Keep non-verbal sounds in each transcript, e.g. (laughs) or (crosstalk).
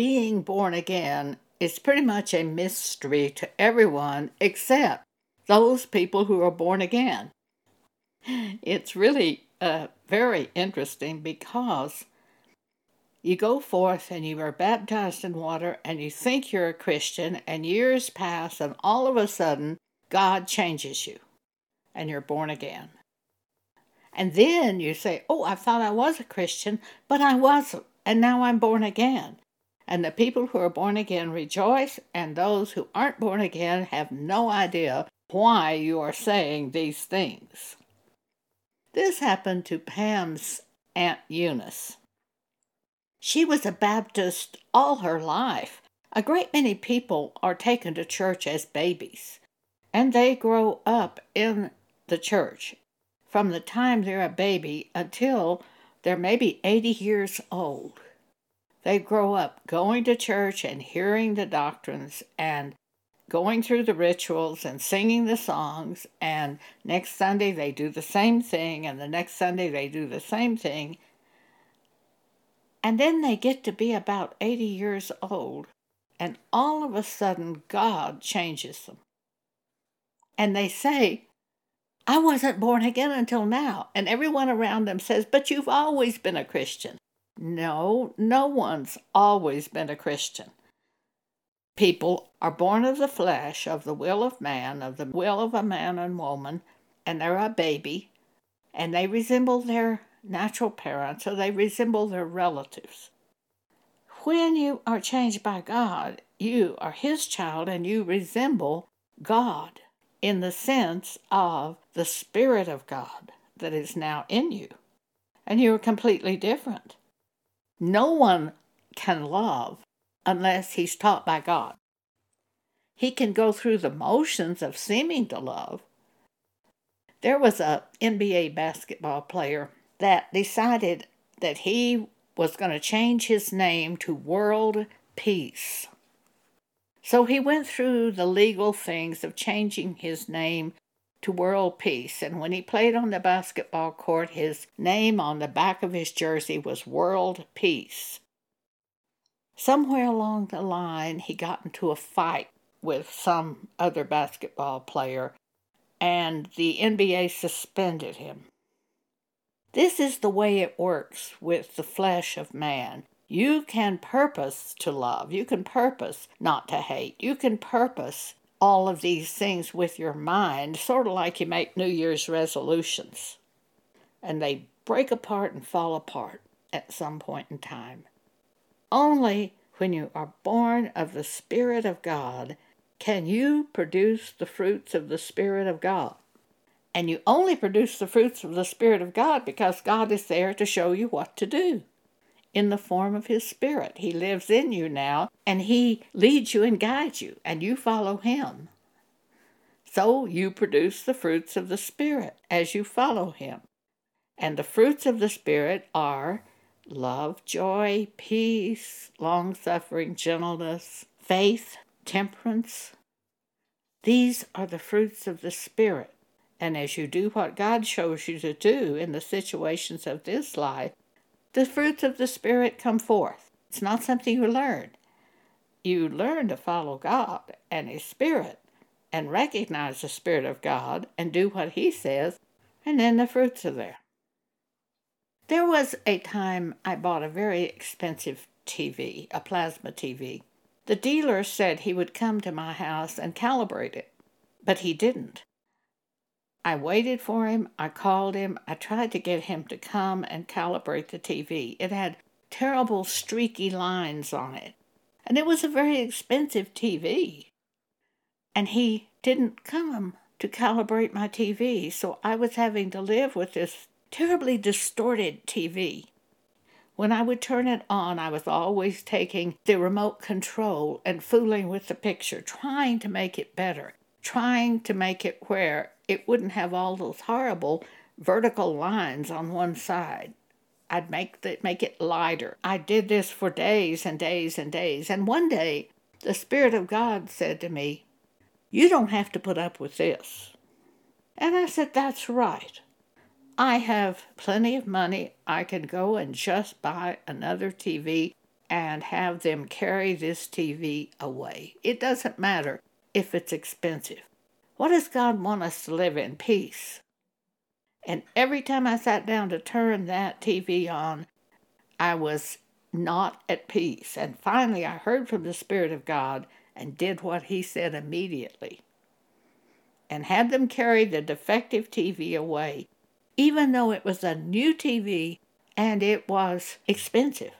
being born again is pretty much a mystery to everyone except those people who are born again. It's really uh, very interesting because you go forth and you are baptized in water and you think you're a Christian, and years pass, and all of a sudden, God changes you and you're born again. And then you say, Oh, I thought I was a Christian, but I wasn't, and now I'm born again. And the people who are born again rejoice, and those who aren't born again have no idea why you are saying these things. This happened to Pam's Aunt Eunice. She was a Baptist all her life. A great many people are taken to church as babies, and they grow up in the church from the time they're a baby until they're maybe 80 years old. They grow up going to church and hearing the doctrines and going through the rituals and singing the songs, and next Sunday they do the same thing, and the next Sunday they do the same thing and then they get to be about 80 years old, and all of a sudden God changes them. And they say, I wasn't born again until now. And everyone around them says, But you've always been a Christian. No, no one's always been a Christian. People are born of the flesh, of the will of man, of the will of a man and woman, and they're a baby, and they resemble their natural parents, or they resemble their relatives. When you are changed by God, you are His child and you resemble God in the sense of the Spirit of God that is now in you. And you are completely different. No one can love unless he's taught by God. He can go through the motions of seeming to love. There was a NBA basketball player that decided that he was going to change his name to World Peace. So he went through the legal things of changing his name to World Peace. And when he played on the basketball court, his name on the back of his jersey was World Peace. Somewhere along the line, he got into a fight with some other basketball player, and the NBA suspended him. This is the way it works with the flesh of man. You can purpose to love. You can purpose not to hate. You can purpose all of these things with your mind, sort of like you make New Year's resolutions. And they break apart and fall apart at some point in time. Only when you are born of the Spirit of God can you produce the fruits of the Spirit of God. And you only produce the fruits of the Spirit of God because God is there to show you what to do in the form of His Spirit. He lives in you now, and He leads you and guides you, and you follow Him. So you produce the fruits of the Spirit as you follow Him. And the fruits of the Spirit are love, joy, peace, long suffering, gentleness, faith, temperance. These are the fruits of the Spirit. And as you do what God shows you to do in the situations of this life, the fruits of the Spirit come forth. It's not something you learn. You learn to follow God and His Spirit and recognize the Spirit of God and do what He says, and then the fruits are there. There was a time I bought a very expensive TV, a plasma TV. The dealer said he would come to my house and calibrate it, but he didn't. I waited for him. I called him. I tried to get him to come and calibrate the TV. It had terrible streaky lines on it. And it was a very expensive TV. And he didn't come to calibrate my TV, so I was having to live with this terribly distorted TV. When I would turn it on, I was always taking the remote control and fooling with the picture, trying to make it better, trying to make it where it wouldn't have all those horrible vertical lines on one side. I'd make the, make it lighter. I did this for days and days and days. And one day, the Spirit of God said to me, You don't have to put up with this. And I said, That's right. I have plenty of money. I can go and just buy another TV. and have them carry this TV away. It doesn't matter if it's expensive. What does God want us to live in? Peace. And every time I sat down to turn that TV on, I was not at peace. And finally, I heard from the Spirit of God and did what He said immediately and had them carry the defective TV away, even though it was a new TV and it was expensive.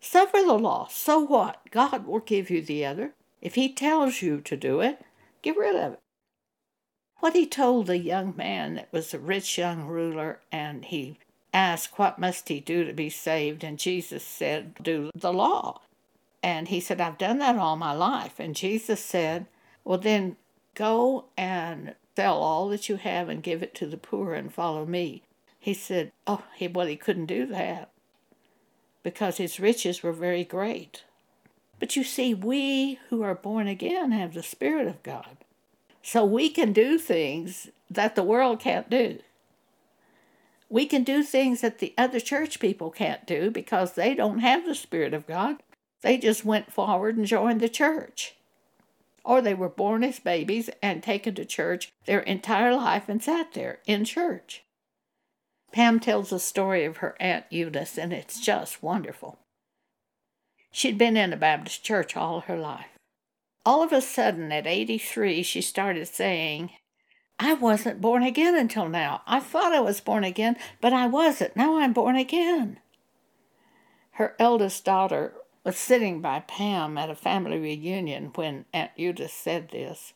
Suffer the loss. So what? God will give you the other. If He tells you to do it, get rid of it. What He told the young man that was a rich young ruler, and he asked, What must he do to be saved? And Jesus said, Do the law. And he said, I've done that all my life. And Jesus said, Well, then go and sell all that you have and give it to the poor and follow me. He said, Oh, he, well, he couldn't do that because his riches were very great. But you see, we who are born again have the Spirit of God. So we can do things that the world can't do. We can do things that the other church people can't do because they don't have the Spirit of God. They just went forward and joined the church. Or they were born as babies and taken to church their entire life and sat there in church. Pam tells a story of her Aunt Eunice, and it's just wonderful. She'd been in a Baptist church all her life. All of a sudden, at 83, she started saying, I wasn't born again until now. I thought I was born again, but I wasn't. Now I'm born again. Her eldest daughter was sitting by Pam at a family reunion when Aunt Eunice said this.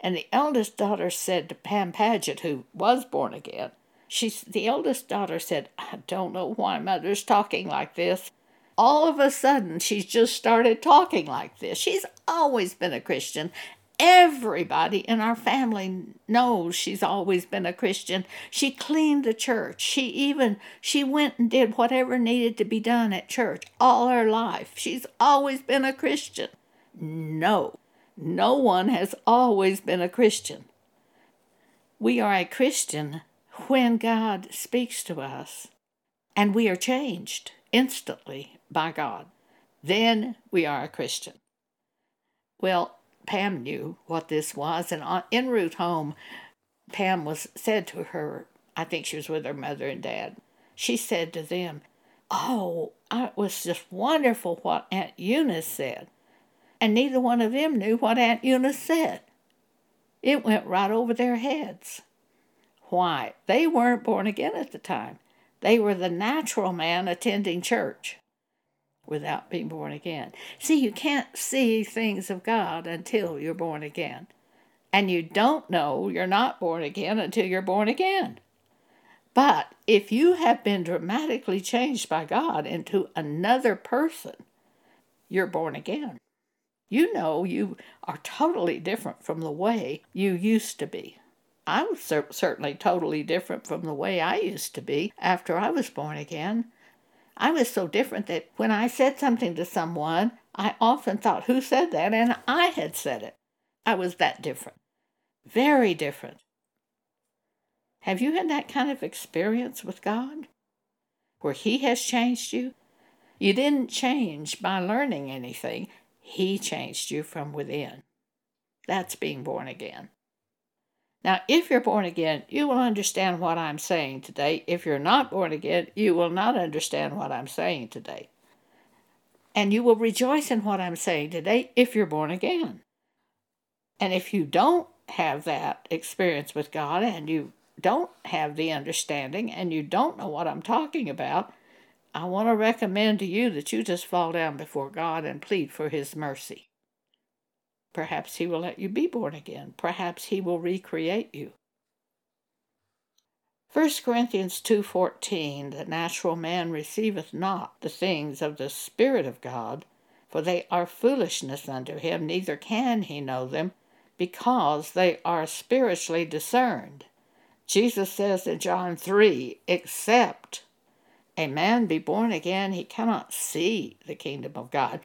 And the eldest daughter said to Pam Paget, who was born again, She's the eldest daughter said, I don't know why mother's talking like this. All of a sudden, she's just started talking like this. She's always been a Christian. Everybody in our family knows she's always been a Christian. She cleaned the church. She even she went and did whatever needed to be done at church all her life. She's always been a Christian. No. No one has always been a Christian. We are a Christian when God speaks to us and we are changed instantly by God, then we are a Christian. Well, Pam knew what this was, and on, en route home, Pam was said to her, I think she was with her mother and dad. She said to them, Oh, it was just wonderful what Aunt Eunice said. And neither one of them knew what Aunt Eunice said. It went right over their heads. Why? They weren't born again at the time. They were the natural man attending church without being born again. See, you can't see things of God until you're born again. And you don't know you're not born again until you're born again. But if you have been dramatically changed by God into another person, you're born again. You know you are totally different from the way you used to be. I was cer- certainly totally different from the way I used to be after I was born again. I was so different that when I said something to someone, I often thought, who said that? And I had said it. I was that different. Very different. Have you had that kind of experience with God? Where He has changed you? You didn't change by learning anything, He changed you from within. That's being born again. Now, if you're born again, you will understand what I'm saying today. If you're not born again, you will not understand what I'm saying today. And you will rejoice in what I'm saying today if you're born again. And if you don't have that experience with God and you don't have the understanding and you don't know what I'm talking about, I want to recommend to you that you just fall down before God and plead for His mercy. Perhaps he will let you be born again. Perhaps he will recreate you. 1 Corinthians 2:14 The natural man receiveth not the things of the spirit of God for they are foolishness unto him neither can he know them because they are spiritually discerned. Jesus says in John 3 except a man be born again he cannot see the kingdom of God.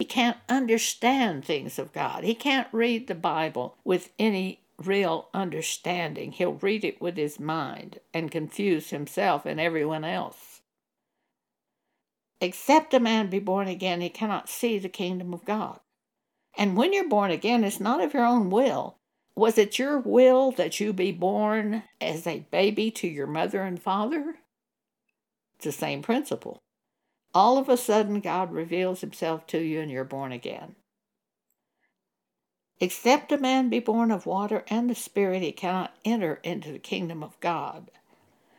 He can't understand things of God. He can't read the Bible with any real understanding. He'll read it with his mind and confuse himself and everyone else. Except a man be born again, he cannot see the kingdom of God. And when you're born again, it's not of your own will. Was it your will that you be born as a baby to your mother and father? It's the same principle. All of a sudden, God reveals himself to you and you're born again. Except a man be born of water and the Spirit, he cannot enter into the kingdom of God.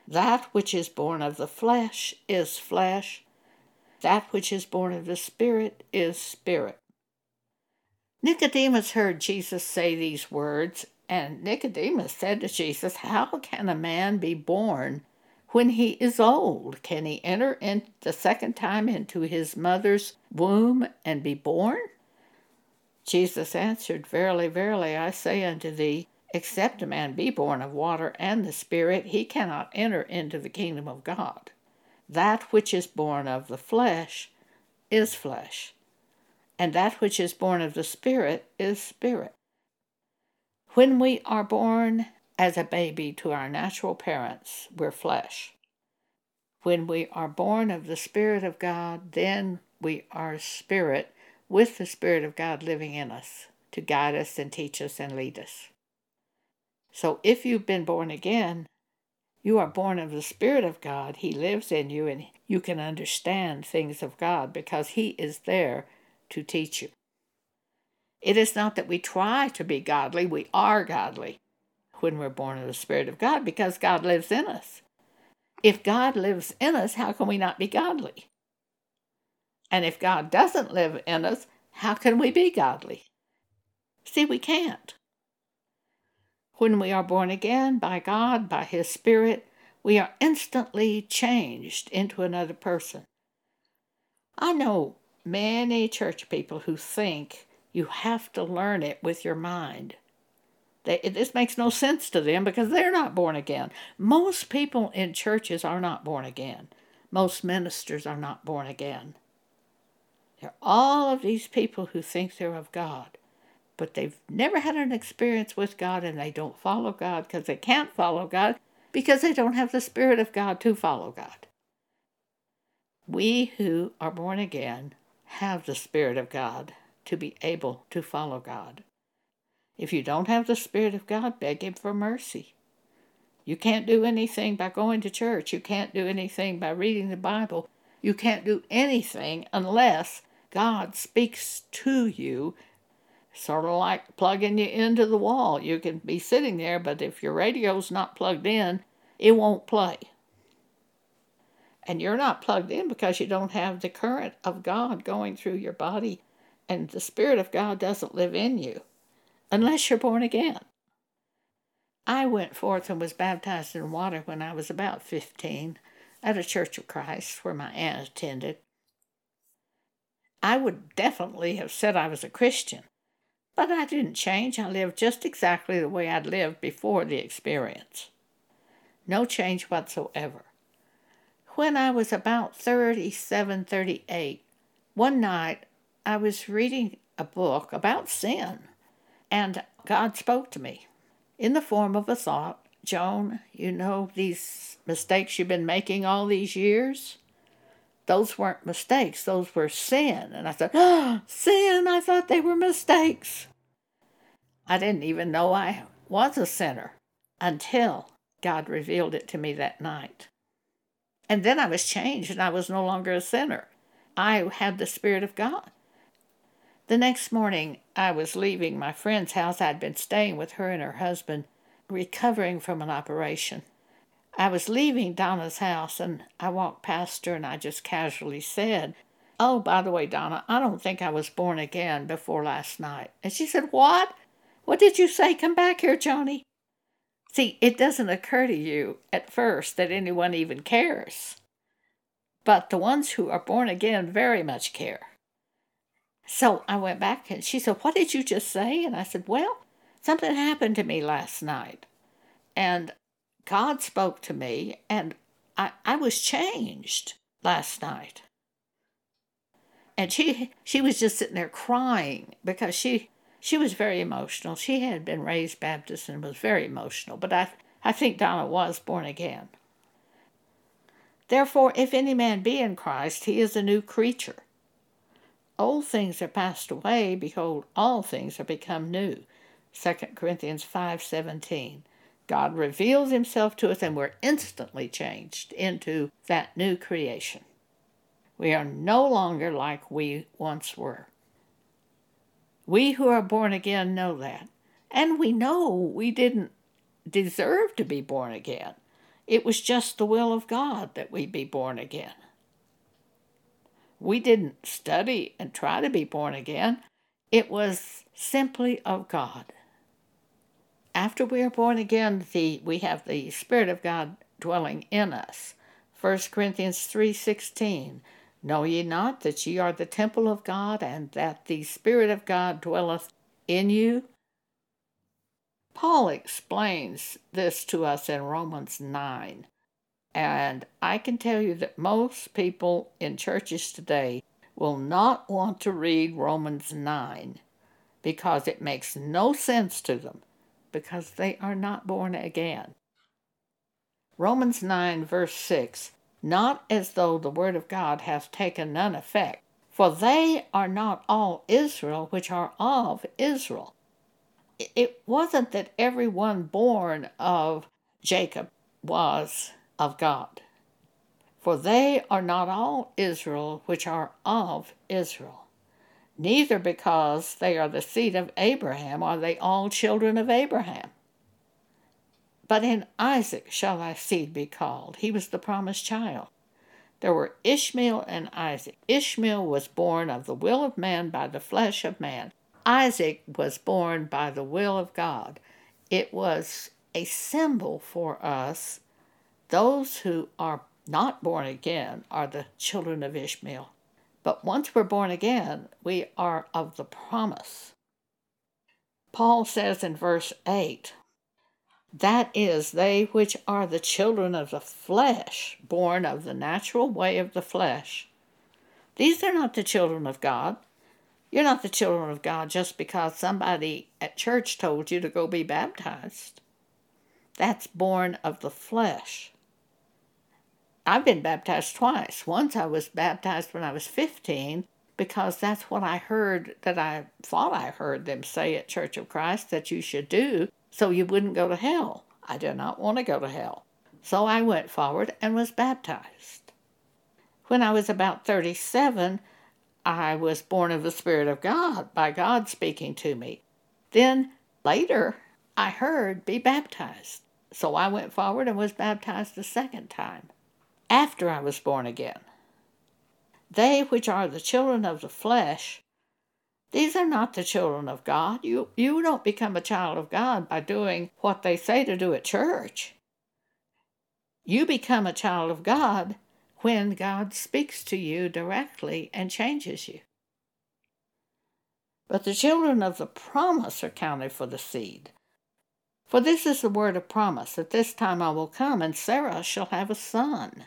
That which is born of the flesh is flesh, that which is born of the Spirit is spirit. Nicodemus heard Jesus say these words, and Nicodemus said to Jesus, How can a man be born when he is old? Can he enter in the second time into his mother's womb and be born? Jesus answered, Verily, verily, I say unto thee, except a man be born of water and the Spirit, he cannot enter into the kingdom of God. That which is born of the flesh is flesh, and that which is born of the Spirit is spirit. When we are born as a baby to our natural parents, we're flesh. When we are born of the Spirit of God, then we are spirit with the Spirit of God living in us to guide us and teach us and lead us. So if you've been born again, you are born of the Spirit of God. He lives in you, and you can understand things of God because He is there to teach you. It is not that we try to be godly, we are godly when we're born of the Spirit of God because God lives in us. If God lives in us, how can we not be godly? And if God doesn't live in us, how can we be godly? See, we can't. When we are born again by God, by His Spirit, we are instantly changed into another person. I know many church people who think you have to learn it with your mind. They, this makes no sense to them because they're not born again. Most people in churches are not born again. Most ministers are not born again. There are all of these people who think they're of God, but they've never had an experience with God and they don't follow God because they can't follow God because they don't have the Spirit of God to follow God. We who are born again have the Spirit of God to be able to follow God. If you don't have the Spirit of God, beg Him for mercy. You can't do anything by going to church. You can't do anything by reading the Bible. You can't do anything unless God speaks to you, sort of like plugging you into the wall. You can be sitting there, but if your radio's not plugged in, it won't play. And you're not plugged in because you don't have the current of God going through your body, and the Spirit of God doesn't live in you unless you're born again. I went forth and was baptized in water when I was about 15 at a Church of Christ where my aunt attended. I would definitely have said I was a Christian, but I didn't change. I lived just exactly the way I'd lived before the experience. No change whatsoever. When I was about 37, 38, one night I was reading a book about sin, and God spoke to me in the form of a thought Joan, you know these mistakes you've been making all these years? those weren't mistakes, those were sin. And I said, oh, sin, I thought they were mistakes. I didn't even know I was a sinner until God revealed it to me that night. And then I was changed and I was no longer a sinner. I had the Spirit of God. The next morning, I was leaving my friend's house. I'd been staying with her and her husband, recovering from an operation. I was leaving Donna's house and I walked past her and I just casually said, Oh, by the way, Donna, I don't think I was born again before last night. And she said, What? What did you say? Come back here, Joni. See, it doesn't occur to you at first that anyone even cares. But the ones who are born again very much care. So I went back and she said, What did you just say? And I said, Well, something happened to me last night. And God spoke to me, and I, I was changed last night. And she she was just sitting there crying because she she was very emotional. She had been raised Baptist and was very emotional, but I I think Donna was born again. Therefore, if any man be in Christ, he is a new creature. Old things are passed away, behold, all things are become new. 2 Corinthians 5:17. God reveals himself to us and we're instantly changed into that new creation. We are no longer like we once were. We who are born again know that. And we know we didn't deserve to be born again. It was just the will of God that we be born again. We didn't study and try to be born again. It was simply of God. After we are born again, the, we have the Spirit of God dwelling in us. 1 Corinthians 3:16 Know ye not that ye are the temple of God, and that the Spirit of God dwelleth in you? Paul explains this to us in Romans 9. And I can tell you that most people in churches today will not want to read Romans 9 because it makes no sense to them because they are not born again. Romans 9, verse 6 Not as though the word of God hath taken none effect, for they are not all Israel which are of Israel. It wasn't that everyone born of Jacob was of God. For they are not all Israel which are of Israel. Neither because they are the seed of Abraham are they all children of Abraham. But in Isaac shall thy seed be called. He was the promised child. There were Ishmael and Isaac. Ishmael was born of the will of man by the flesh of man. Isaac was born by the will of God. It was a symbol for us those who are not born again are the children of Ishmael. But once we're born again, we are of the promise. Paul says in verse 8, that is, they which are the children of the flesh, born of the natural way of the flesh. These are not the children of God. You're not the children of God just because somebody at church told you to go be baptized. That's born of the flesh. I've been baptized twice. Once I was baptized when I was 15 because that's what I heard that I thought I heard them say at Church of Christ that you should do so you wouldn't go to hell. I did not want to go to hell. So I went forward and was baptized. When I was about 37, I was born of the Spirit of God by God speaking to me. Then later, I heard, be baptized. So I went forward and was baptized a second time after I was born again. They which are the children of the flesh, these are not the children of God. You, you don't become a child of God by doing what they say to do at church. You become a child of God when God speaks to you directly and changes you. But the children of the promise are counted for the seed. For this is the word of promise, at this time I will come, and Sarah shall have a son.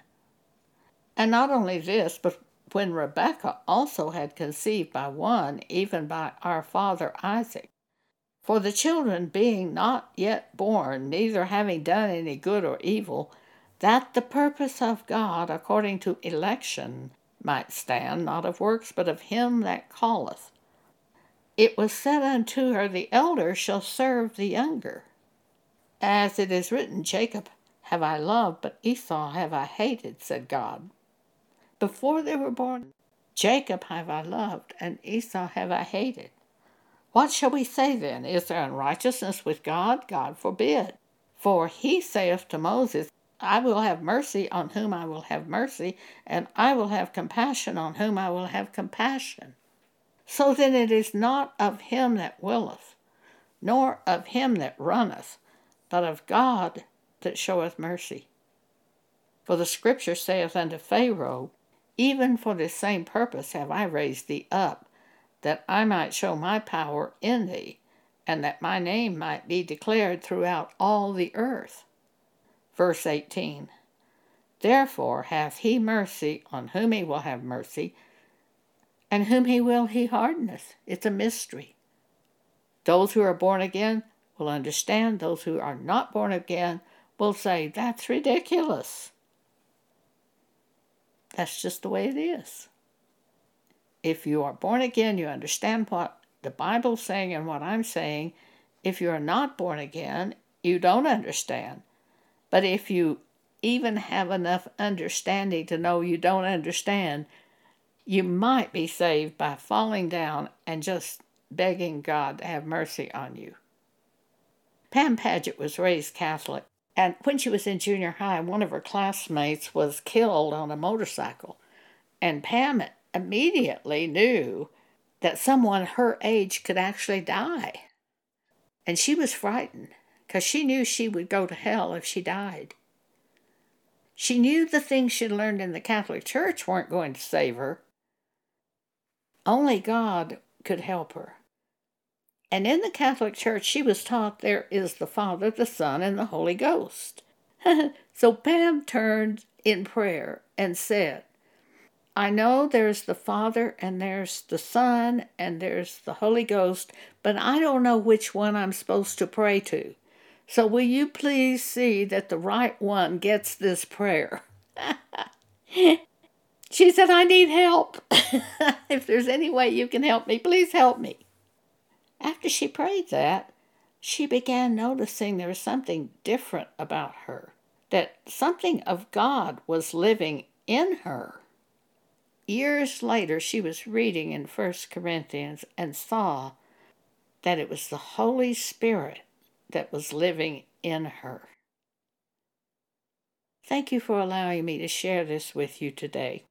And not only this, but when Rebekah also had conceived by one, even by our father Isaac. For the children being not yet born, neither having done any good or evil, that the purpose of God according to election might stand, not of works, but of him that calleth. It was said unto her, The elder shall serve the younger. As it is written, Jacob have I loved, but Esau have I hated, said God before they were born. Jacob have I loved, and Esau have I hated. What shall we say then? Is there unrighteousness with God? God forbid. For he saith to Moses, I will have mercy on whom I will have mercy, and I will have compassion on whom I will have compassion. So then it is not of him that willeth, nor of him that runneth, but of God that showeth mercy. For the scripture saith unto Pharaoh, even for this same purpose have I raised thee up, that I might show my power in thee, and that my name might be declared throughout all the earth. Verse 18 Therefore hath he mercy on whom he will have mercy, and whom he will he hardeneth. It's a mystery. Those who are born again will understand, those who are not born again will say, That's ridiculous. That's just the way it is. If you are born again, you understand what the Bible's saying and what I'm saying. If you're not born again, you don't understand. But if you even have enough understanding to know you don't understand, you might be saved by falling down and just begging God to have mercy on you. Pam Paget was raised Catholic, and when she was in junior high, one of her classmates was killed on a motorcycle. And Pam immediately knew that someone her age could actually die. And she was frightened because she knew she would go to hell if she died. She knew the things she learned in the Catholic Church weren't going to save her. Only God could help her. And in the Catholic Church, she was taught there is the Father, the Son, and the Holy Ghost. (laughs) so Pam turned in prayer and said, I know there's the Father and there's the Son and there's the Holy Ghost, but I don't know which one I'm supposed to pray to. So will you please see that the right one gets this prayer? (laughs) she said, I need help. (laughs) if there's any way you can help me, please help me. After she prayed that, she began noticing there was something different about her, that something of God was living in her. Years later, she was reading in First Corinthians and saw that it was the Holy Spirit that was living in her. Thank you for allowing me to share this with you today.